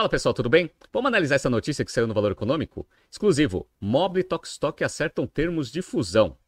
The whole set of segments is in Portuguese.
Fala pessoal, tudo bem? Vamos analisar essa notícia que saiu no Valor Econômico? Exclusivo: Mobile e Tokstok acertam termos de fusão.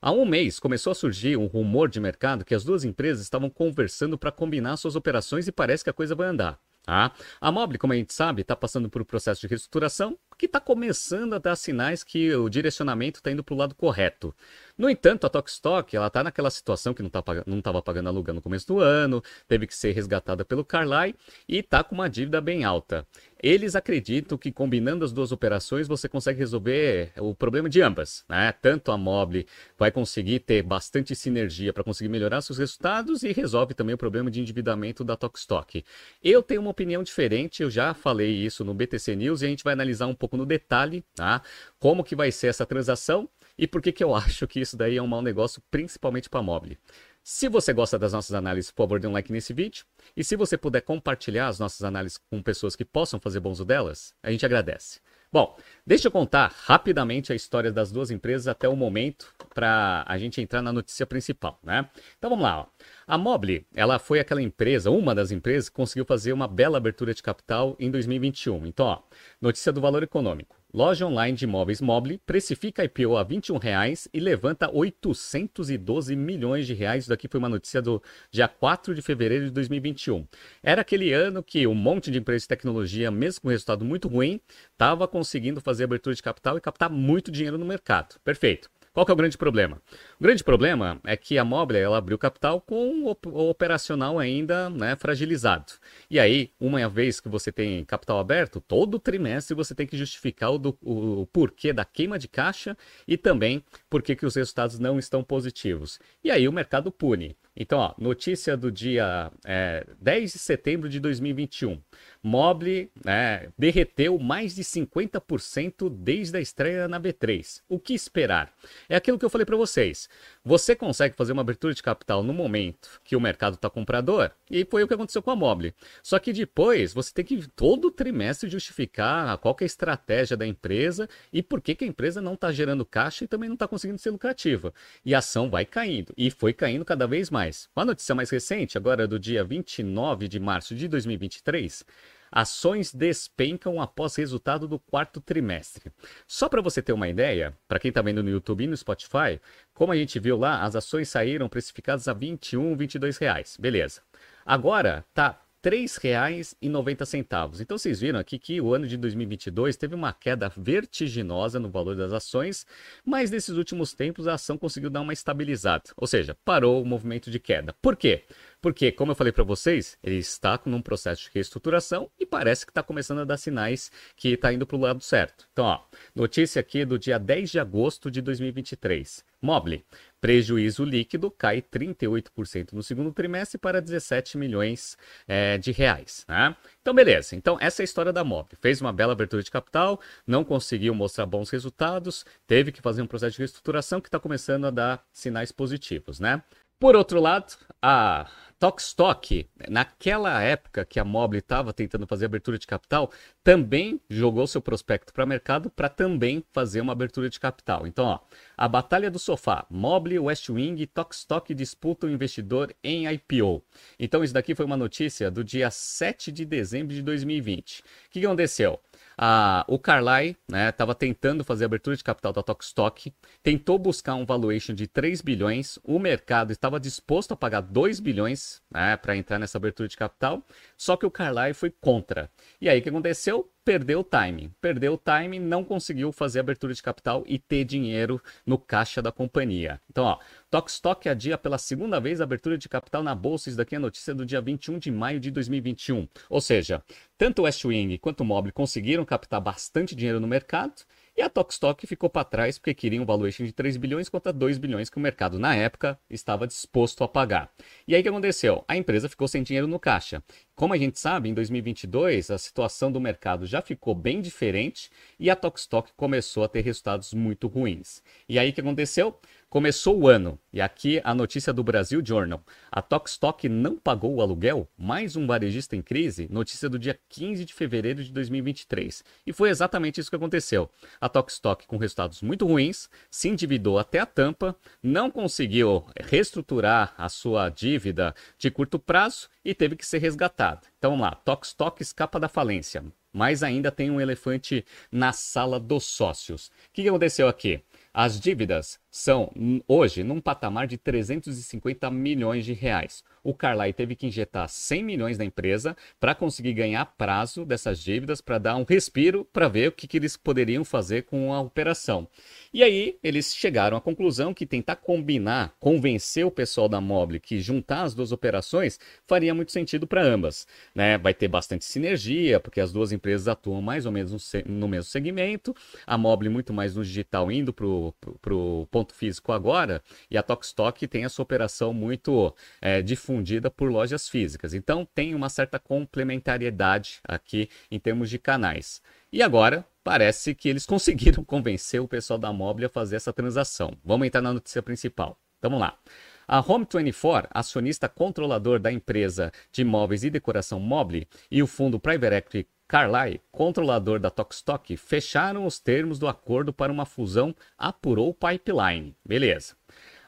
Há um mês começou a surgir um rumor de mercado que as duas empresas estavam conversando para combinar suas operações e parece que a coisa vai andar. Tá? A Mobile, como a gente sabe, está passando por um processo de reestruturação que está começando a dar sinais que o direcionamento está indo para o lado correto. No entanto, a Tokstok, ela está naquela situação que não tá estava pagando aluguel no começo do ano, teve que ser resgatada pelo Carlyle e está com uma dívida bem alta. Eles acreditam que combinando as duas operações você consegue resolver o problema de ambas. Né? Tanto a Mobile vai conseguir ter bastante sinergia para conseguir melhorar seus resultados e resolve também o problema de endividamento da Tokstok. Eu tenho uma opinião diferente, eu já falei isso no BTC News e a gente vai analisar um pouco no detalhe tá? como que vai ser essa transação e por que, que eu acho que isso daí é um mau negócio, principalmente para Mobile. Se você gosta das nossas análises, por favor, dê um like nesse vídeo. E se você puder compartilhar as nossas análises com pessoas que possam fazer bom uso delas, a gente agradece. Bom, deixa eu contar rapidamente a história das duas empresas até o momento para a gente entrar na notícia principal, né? Então vamos lá. Ó. A Mobile, ela foi aquela empresa, uma das empresas que conseguiu fazer uma bela abertura de capital em 2021. Então, ó, notícia do valor econômico. Loja online de imóveis Mobile precifica IPO a 21 reais e levanta 812 milhões de reais. Isso daqui foi uma notícia do dia 4 de fevereiro de 2021. Era aquele ano que um monte de empresas de tecnologia, mesmo com resultado muito ruim, estava conseguindo fazer abertura de capital e captar muito dinheiro no mercado. Perfeito. Qual que é o grande problema? O grande problema é que a Mobile ela abriu capital com o operacional ainda né, fragilizado. E aí, uma vez que você tem capital aberto, todo trimestre você tem que justificar o, do, o, porquê da queima de caixa e também por que os resultados não estão positivos. E aí o mercado pune. Então, ó, notícia do dia é, 10 de setembro de 2021. Mobile né, derreteu mais de 50% desde a estreia na B3. O que esperar? É aquilo que eu falei para vocês. Você consegue fazer uma abertura de capital no momento que o mercado está comprador, e foi o que aconteceu com a Mobile. Só que depois você tem que todo trimestre justificar qual é a estratégia da empresa e por que, que a empresa não está gerando caixa e também não está conseguindo ser lucrativa. E a ação vai caindo, e foi caindo cada vez mais. Uma notícia mais recente, agora do dia 29 de março de 2023, Ações despencam após resultado do quarto trimestre. Só para você ter uma ideia, para quem está vendo no YouTube e no Spotify, como a gente viu lá, as ações saíram precificadas a 21, 22 reais. Beleza. Agora tá R$ 3,90. Então vocês viram aqui que o ano de 2022 teve uma queda vertiginosa no valor das ações, mas nesses últimos tempos a ação conseguiu dar uma estabilizada, ou seja, parou o movimento de queda. Por quê? Porque, como eu falei para vocês, ele está num processo de reestruturação e parece que está começando a dar sinais que está indo para o lado certo. Então, ó, notícia aqui do dia 10 de agosto de 2023. Mobile, prejuízo líquido cai 38% no segundo trimestre para 17 milhões é, de reais. Né? Então, beleza. Então, essa é a história da Mobile. Fez uma bela abertura de capital, não conseguiu mostrar bons resultados, teve que fazer um processo de reestruturação que está começando a dar sinais positivos, né? Por outro lado, a Tokstok, naquela época que a Mobile estava tentando fazer abertura de capital, também jogou seu prospecto para mercado para também fazer uma abertura de capital. Então, ó, a batalha do sofá, Mobile, Westwing e Tokstok disputam investidor em IPO. Então, isso daqui foi uma notícia do dia 7 de dezembro de 2020. O que aconteceu? Ah, o Carlyle estava né, tentando fazer a abertura de capital da Tokstok, tentou buscar um valuation de 3 bilhões, o mercado estava disposto a pagar 2 bilhões né, para entrar nessa abertura de capital, só que o Carlyle foi contra. E aí o que aconteceu? Perdeu o timing. Perdeu o timing, não conseguiu fazer abertura de capital e ter dinheiro no caixa da companhia. Então, ó, Tokstok adia pela segunda vez a abertura de capital na bolsa. Isso daqui é notícia do dia 21 de maio de 2021. Ou seja, tanto o Westwing quanto o Mobile conseguiram captar bastante dinheiro no mercado e a Tokstok ficou para trás porque queria um valuation de 3 bilhões contra 2 bilhões que o mercado na época estava disposto a pagar. E aí o que aconteceu? A empresa ficou sem dinheiro no caixa. Como a gente sabe, em 2022 a situação do mercado já ficou bem diferente e a Tokstok começou a ter resultados muito ruins. E aí o que aconteceu? Começou o ano, e aqui a notícia do Brasil Journal. A Tokstok não pagou o aluguel? Mais um varejista em crise? Notícia do dia 15 de fevereiro de 2023. E foi exatamente isso que aconteceu. A Tokstok, com resultados muito ruins, se endividou até a tampa, não conseguiu reestruturar a sua dívida de curto prazo e teve que ser resgatada. Então vamos lá, Tokstok escapa da falência, mas ainda tem um elefante na sala dos sócios. O que aconteceu aqui? As dívidas são hoje num patamar de 350 milhões de reais o Carlyle teve que injetar 100 milhões na empresa para conseguir ganhar prazo dessas dívidas, para dar um respiro, para ver o que, que, eles poderiam fazer com a operação. E aí eles chegaram à conclusão que tentar combinar, convencer o pessoal da Mobile que juntar as duas operações faria muito sentido para ambas. Né? Vai ter bastante sinergia, porque as duas empresas atuam mais ou menos no mesmo segmento, a Mobile muito mais no digital indo para o ponto físico agora, e a Tokstok tem a sua operação muito é, difundida por lojas físicas. Então tem uma certa complementariedade aqui em termos de canais. E agora parece que eles conseguiram convencer o pessoal da Mobile a fazer essa transação. Vamos entrar na notícia principal. Então, vamos lá. A Home24, acionista controlador da empresa de imóveis e decoração Mobile, e o fundo Private Equity Carlyle, controlador da Tokstok, fecharam os termos do acordo para uma fusão apurou o pipeline. Beleza.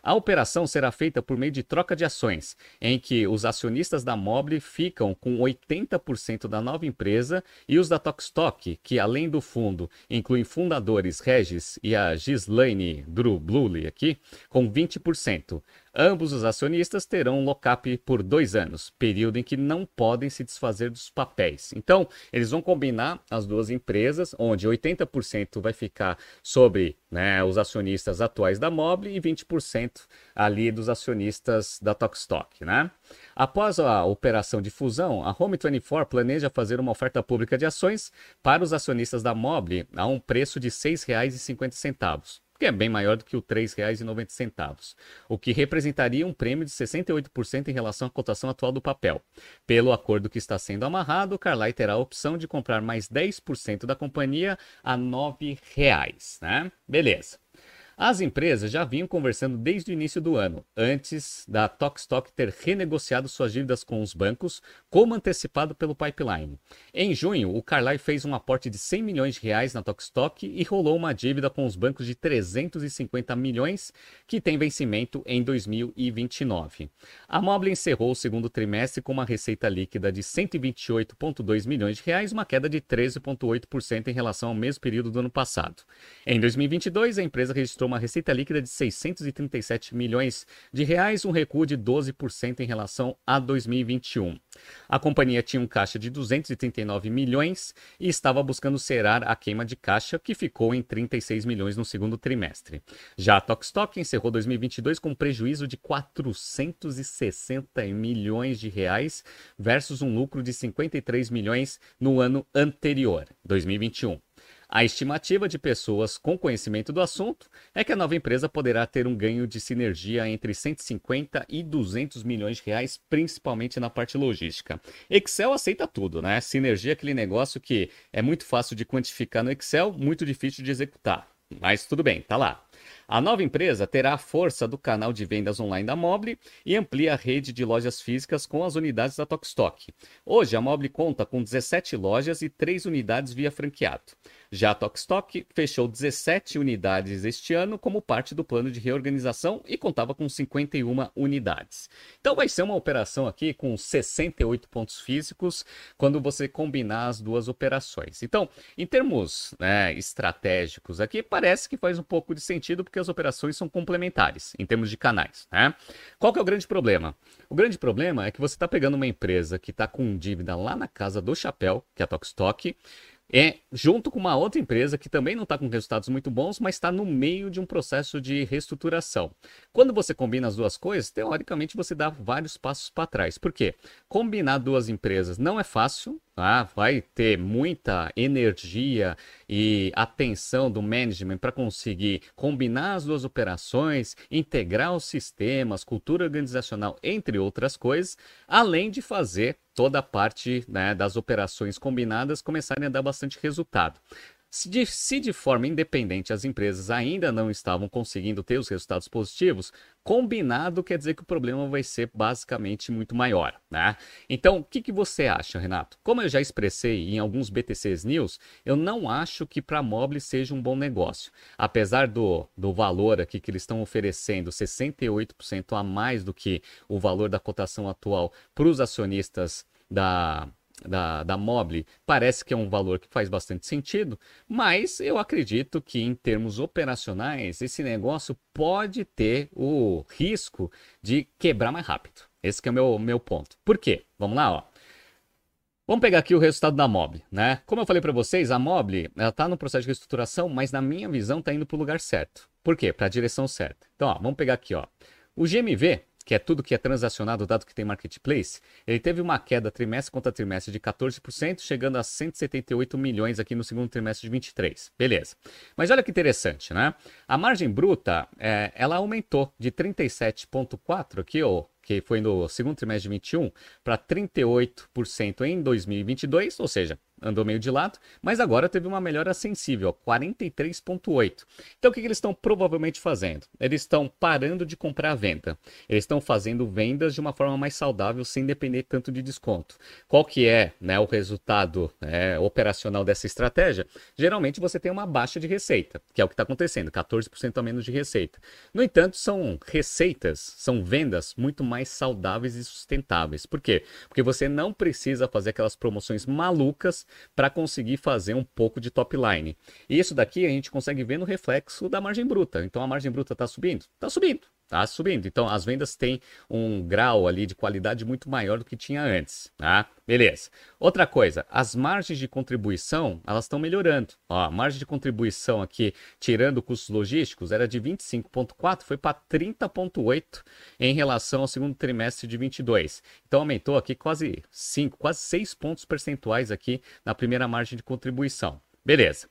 A operação será feita por meio de troca de ações, em que os acionistas da Mobile ficam com 80% da nova empresa e os da Tokstok, que além do fundo incluem fundadores Regis e a Gislaine Drew Bluley aqui, com 20%. Ambos os acionistas terão um lock-up por dois anos, período em que não podem se desfazer dos papéis. Então, eles vão combinar as duas empresas, onde 80% vai ficar sobre né, os acionistas atuais da Mobile e 20% ali dos acionistas da Tokstok. Né? Após a operação de fusão, a Home24 planeja fazer uma oferta pública de ações para os acionistas da Mobile a um preço de R$ 6,50 que é bem maior do que o R$ 3,90, o que representaria um prêmio de 68% em relação à cotação atual do papel. Pelo acordo que está sendo amarrado, o Carlyle terá a opção de comprar mais 10% da companhia a R$ 9,00, né? Beleza. As empresas já vinham conversando desde o início do ano, antes da Tokstok ter renegociado suas dívidas com os bancos, como antecipado pelo pipeline. Em junho, o Carlyle fez um aporte de 100 milhões de reais na Tokstok e rolou uma dívida com os bancos de 350 milhões, que tem vencimento em 2029. A Mobile encerrou o segundo trimestre com uma receita líquida de 128,2 milhões de reais, uma queda de 13,8% em relação ao mesmo período do ano passado. Em 2022, a empresa registrou registrou uma receita líquida de 637 milhões de reais, um recuo de 12% em relação a 2021. A companhia tinha um caixa de 239 milhões e estava buscando zerar a queima de caixa, que ficou em 36 milhões no segundo trimestre. Já a Tokstok encerrou 2022 com um prejuízo de 460 milhões de reais versus um lucro de 53 milhões no ano anterior, 2021. A estimativa de pessoas com conhecimento do assunto é que a nova empresa poderá ter um ganho de sinergia entre 150 e 200 milhões de reais, principalmente na parte logística. Excel aceita tudo, né? Sinergia é aquele negócio que é muito fácil de quantificar no Excel, muito difícil de executar. Mas tudo bem, tá lá. A nova empresa terá a força do canal de vendas online da Mobile e amplia a rede de lojas físicas com as unidades da Tokstok. Hoje, a Mobile conta com 17 lojas e 3 unidades via franqueado. Já a Tokstok fechou 17 unidades este ano como parte do plano de reorganização e contava com 51 unidades. Então vai ser uma operação aqui com 68 pontos físicos quando você combinar as duas operações. Então, em termos né, estratégicos aqui, parece que faz um pouco de sentido porque as operações são complementares em termos de canais. Né? Qual que é o grande problema? O grande problema é que você está pegando uma empresa que está com dívida lá na casa do chapéu, que é a Tokstok, é junto com uma outra empresa que também não está com resultados muito bons, mas está no meio de um processo de reestruturação. Quando você combina as duas coisas, teoricamente você dá vários passos para trás. Por quê? Combinar duas empresas não é fácil, Tá? Vai ter muita energia e atenção do management para conseguir combinar as duas operações, integrar os sistemas, cultura organizacional, entre outras coisas, além de fazer toda a parte né, das operações combinadas começarem a dar bastante resultado. Se de, forma independente as empresas ainda não estavam conseguindo ter os resultados positivos, combinado quer dizer que o problema vai ser basicamente muito maior. Né? Então, o que, que você acha, Renato? Como eu já expressei em alguns BTCs News, eu não acho que para Mobile seja um bom negócio. Apesar do, do valor aqui que eles estão oferecendo, 68% a mais do que o valor da cotação atual para os acionistas da, da, da Mobile parece que é um valor que faz bastante sentido, mas eu acredito que em termos operacionais esse negócio pode ter o risco de quebrar mais rápido. Esse é o meu, meu ponto. Por quê? Vamos lá, ó. Vamos pegar aqui o resultado da Mobile, né? Como eu falei para vocês, a Mobile está no processo de reestruturação, mas na minha visão está indo para o lugar certo. Por quê? Para a direção certa. Então, ó, vamos pegar aqui, ó. O GMV que é tudo que é transacionado, dado que tem marketplace, ele teve uma queda trimestre contra trimestre de 14%, chegando a 178 milhões aqui no segundo trimestre de 23. Beleza. Mas olha que interessante, né? A margem bruta, é, ela aumentou de 37,4 aqui, que foi no segundo trimestre de 21, para 38% em 2022, ou seja, andou meio de lado, mas agora teve uma melhora sensível, 43,8. Então o que, que eles estão provavelmente fazendo? Eles estão parando de comprar a venda. Eles estão fazendo vendas de uma forma mais saudável, sem depender tanto de desconto. Qual que é né, o resultado né, operacional dessa estratégia? Geralmente você tem uma baixa de receita, que é o que está acontecendo, 14% a menos de receita. No entanto, são receitas, são vendas muito mais saudáveis e sustentáveis. Por quê? Porque você não precisa fazer aquelas promoções malucas para conseguir fazer um pouco de top line. Isso daqui a gente consegue ver no reflexo da margem bruta. Então a margem bruta está subindo? Está subindo. Tá subindo. Então as vendas têm um grau ali de qualidade muito maior do que tinha antes, tá? Beleza. Outra coisa, as margens de contribuição, elas estão melhorando. Ó, a margem de contribuição aqui, tirando custos logísticos, era de 25.4, foi para 30.8 em relação ao segundo trimestre de 22. Então aumentou aqui quase 5, quase 6 pontos percentuais aqui na primeira margem de contribuição. Beleza.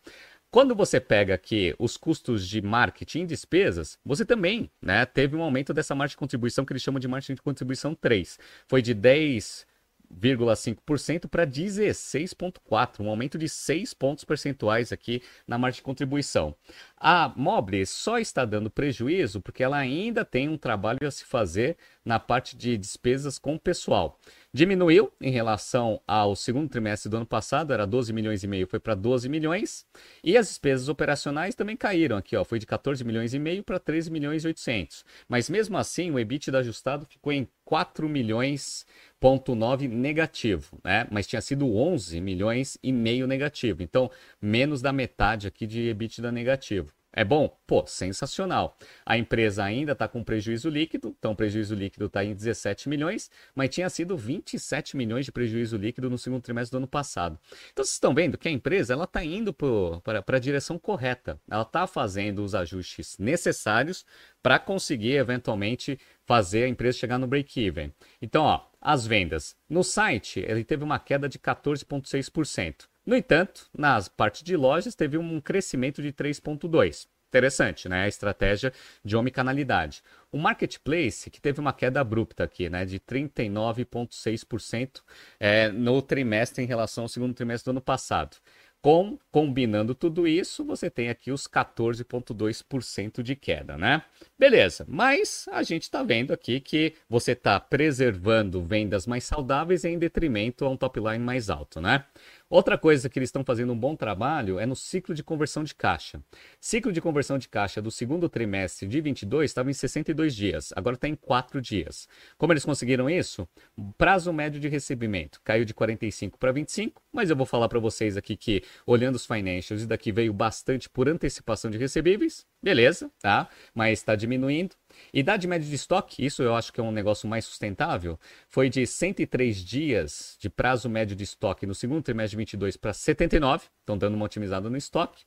Quando você pega aqui os custos de marketing e despesas, você também né, teve um aumento dessa margem de contribuição que eles chamam de margem de contribuição 3. Foi de 10,5% para 16,4%, um aumento de 6 pontos percentuais aqui na margem de contribuição. A Mobile só está dando prejuízo porque ela ainda tem um trabalho a se fazer na parte de despesas com o pessoal. Diminuiu em relação ao segundo trimestre do ano passado, era 12 milhões e meio, foi para 12 milhões. E as despesas operacionais também caíram aqui, ó, foi de 14 milhões e meio para 13 milhões e 800. Mas mesmo assim, o EBITDA ajustado ficou em 4 milhões ponto 9 negativo, né? Mas tinha sido 11 milhões e meio negativo. Então, menos da metade aqui de EBITDA negativo. É bom? Pô, sensacional. A empresa ainda está com prejuízo líquido, então o prejuízo líquido está em 17 milhões, mas tinha sido 27 milhões de prejuízo líquido no segundo trimestre do ano passado. Então vocês estão vendo que a empresa ela está indo para a direção correta. Ela está fazendo os ajustes necessários para conseguir eventualmente fazer a empresa chegar no break-even. Então, ó, as vendas. No site, ele teve uma queda de 14,6%. No entanto, nas partes de lojas teve um crescimento de 3,2%. Interessante, né? A estratégia de omnicanalidade. O marketplace, que teve uma queda abrupta aqui, né? De 39,6% é, no trimestre em relação ao segundo trimestre do ano passado. Com, combinando tudo isso, você tem aqui os 14,2% de queda, né? Beleza, mas a gente está vendo aqui que você está preservando vendas mais saudáveis em detrimento a um top line mais alto, né? Outra coisa que eles estão fazendo um bom trabalho é no ciclo de conversão de caixa. Ciclo de conversão de caixa do segundo trimestre de 22 estava em 62 dias, agora está em 4 dias. Como eles conseguiram isso? Prazo médio de recebimento caiu de 45 para 25, mas eu vou falar para vocês aqui que, olhando os financials, isso daqui veio bastante por antecipação de recebíveis, beleza, tá? Mas está diminuindo. Idade média de estoque, isso eu acho que é um negócio mais sustentável, foi de 103 dias de prazo médio de estoque no segundo trimestre de 22 para 79, estão dando uma otimizada no estoque.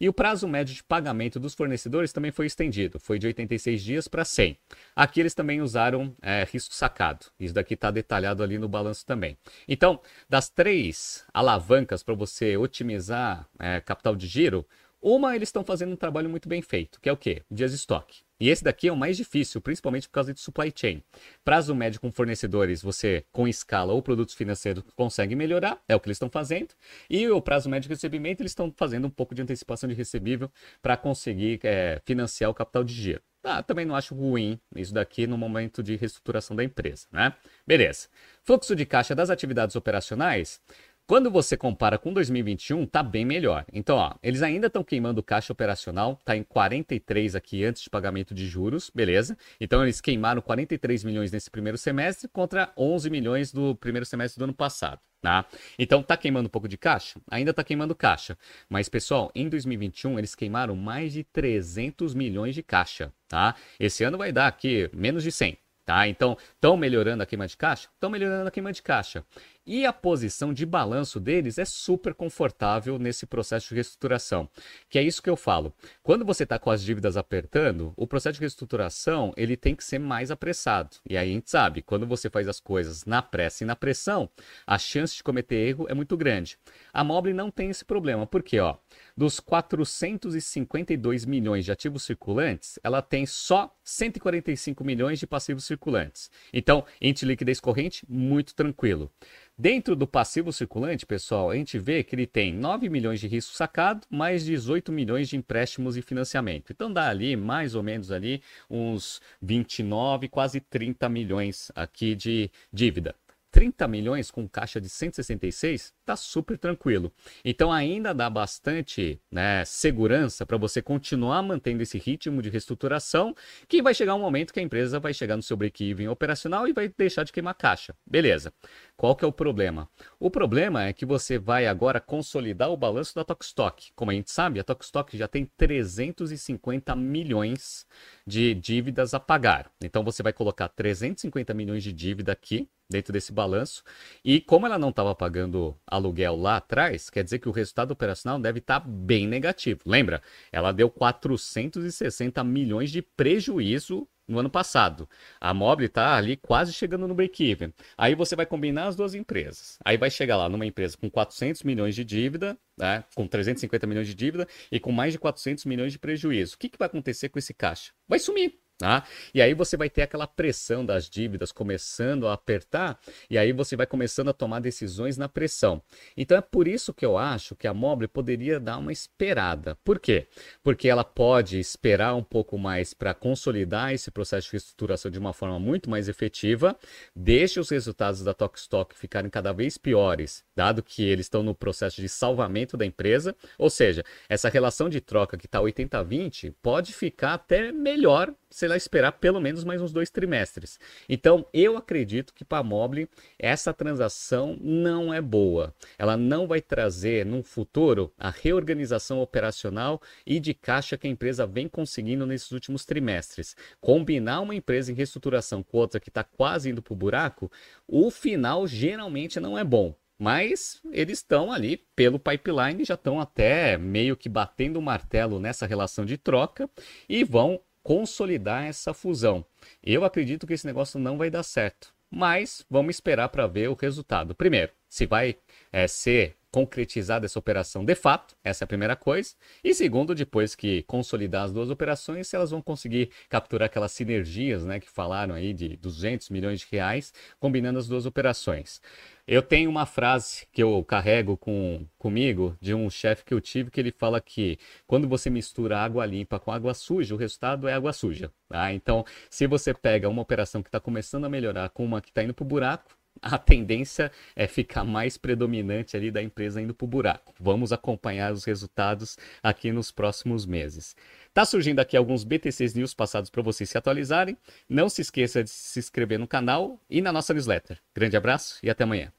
E o prazo médio de pagamento dos fornecedores também foi estendido, foi de 86 dias para 100. Aqui eles também usaram é, risco sacado, isso daqui está detalhado ali no balanço também. Então, das três alavancas para você otimizar é, capital de giro, uma eles estão fazendo um trabalho muito bem feito, que é o quê? Dias de estoque. E esse daqui é o mais difícil, principalmente por causa de supply chain. Prazo médio com fornecedores, você com escala ou produtos financeiros consegue melhorar, é o que eles estão fazendo. E o prazo médio de recebimento, eles estão fazendo um pouco de antecipação de recebível para conseguir é, financiar o capital de giro. Tá, também não acho ruim isso daqui no momento de reestruturação da empresa, né? Beleza. Fluxo de caixa das atividades operacionais Quando você compara com 2021, tá bem melhor. Então, ó, eles ainda estão queimando caixa operacional, tá em 43 aqui antes de pagamento de juros, beleza? Então eles queimaram 43 milhões nesse primeiro semestre contra 11 milhões do primeiro semestre do ano passado. Tá? Então tá queimando um pouco de caixa? Ainda tá queimando caixa. Mas, pessoal, em 2021 eles queimaram mais de 300 milhões de caixa. Tá? Esse ano vai dar aqui menos de 100. Tá? Então, estão melhorando a queima de caixa? Estão melhorando a queima de caixa. E a posição de balanço deles é super confortável nesse processo de reestruturação. Que é isso que eu falo. Quando você está com as dívidas apertando, o processo de reestruturação ele tem que ser mais apressado. E aí a gente sabe, quando você faz as coisas na pressa e na pressão, a chance de cometer erro é muito grande. A Mobile não tem esse problema, porque ó, dos 452 milhões de ativos circulantes, ela tem só 145 milhões de passivos circulantes. Então, de liquidez corrente, muito tranquilo. Dentro do passivo circulante, pessoal, a gente vê que ele tem 9 milhões de risco sacado, mais 18 milhões de empréstimos e financiamento. Então dá ali mais ou menos ali uns 29, quase 30 milhões aqui de dívida. 30 milhões com caixa de 166, tá super tranquilo. Então ainda dá bastante né, segurança para você continuar mantendo esse ritmo de reestruturação, que vai chegar um momento que a empresa vai chegar no seu break-even operacional e vai deixar de queimar caixa. Beleza. Qual que é o problema? O problema é que você vai agora consolidar o balanço da Tokstok. Como a gente sabe, a Tokstok já tem 350 milhões de dívidas a pagar. Então você vai colocar 350 milhões de dívida aqui dentro desse balanço. E como ela não estava pagando aluguel lá atrás, quer dizer que o resultado operacional deve estar tá bem negativo. Lembra? Ela deu 460 milhões de prejuízo no ano passado. A Mobile está ali quase chegando no break-even. Aí você vai combinar as duas empresas. Aí vai chegar lá numa empresa com 400 milhões de dívida, né, com 350 milhões de dívida e com mais de 400 milhões de prejuízo. O que, que vai acontecer com esse caixa? Vai sumir. Tá? E aí você vai ter aquela pressão das dívidas começando a apertar, e aí você vai começando a tomar decisões na pressão. Então é por isso que eu acho que a Mobile poderia dar uma esperada. Por quê? Porque ela pode esperar um pouco mais para consolidar esse processo de reestruturação de uma forma muito mais efetiva, deixe os resultados da Stock ficarem cada vez piores, dado que eles estão no processo de salvamento da empresa, ou seja, essa relação de troca que está 80-20 pode ficar até melhor se ela esperar pelo menos mais uns dois trimestres. Então, eu acredito que para a Mobile essa transação não é boa. Ela não vai trazer no futuro a reorganização operacional e de caixa que a empresa vem conseguindo nesses últimos trimestres. Combinar uma empresa em reestruturação com outra que está quase indo para o buraco, o final geralmente não é bom. Mas eles estão ali pelo pipeline, já estão até meio que batendo o martelo nessa relação de troca e vão consolidar essa fusão. Eu acredito que esse negócio não vai dar certo, mas vamos esperar para ver o resultado. Primeiro, se vai é, ser concretizada essa operação de fato, essa é a primeira coisa. E segundo, depois que consolidar as duas operações, se elas vão conseguir capturar aquelas sinergias, né, que falaram aí de 200 milhões de reais, combinando as duas operações. Eu tenho uma frase que eu carrego com, comigo de um chefe que eu tive que ele fala que quando você mistura água limpa com água suja, o resultado é água suja. Tá? Então, se você pega uma operação que está começando a melhorar com uma que está indo para o buraco, a tendência é ficar mais predominante ali da empresa indo para o buraco. Vamos acompanhar os resultados aqui nos próximos meses. Tá surgindo aqui alguns BTCs News passados para vocês se atualizarem. Não se esqueça de se inscrever no canal e na nossa newsletter. Grande abraço e até amanhã.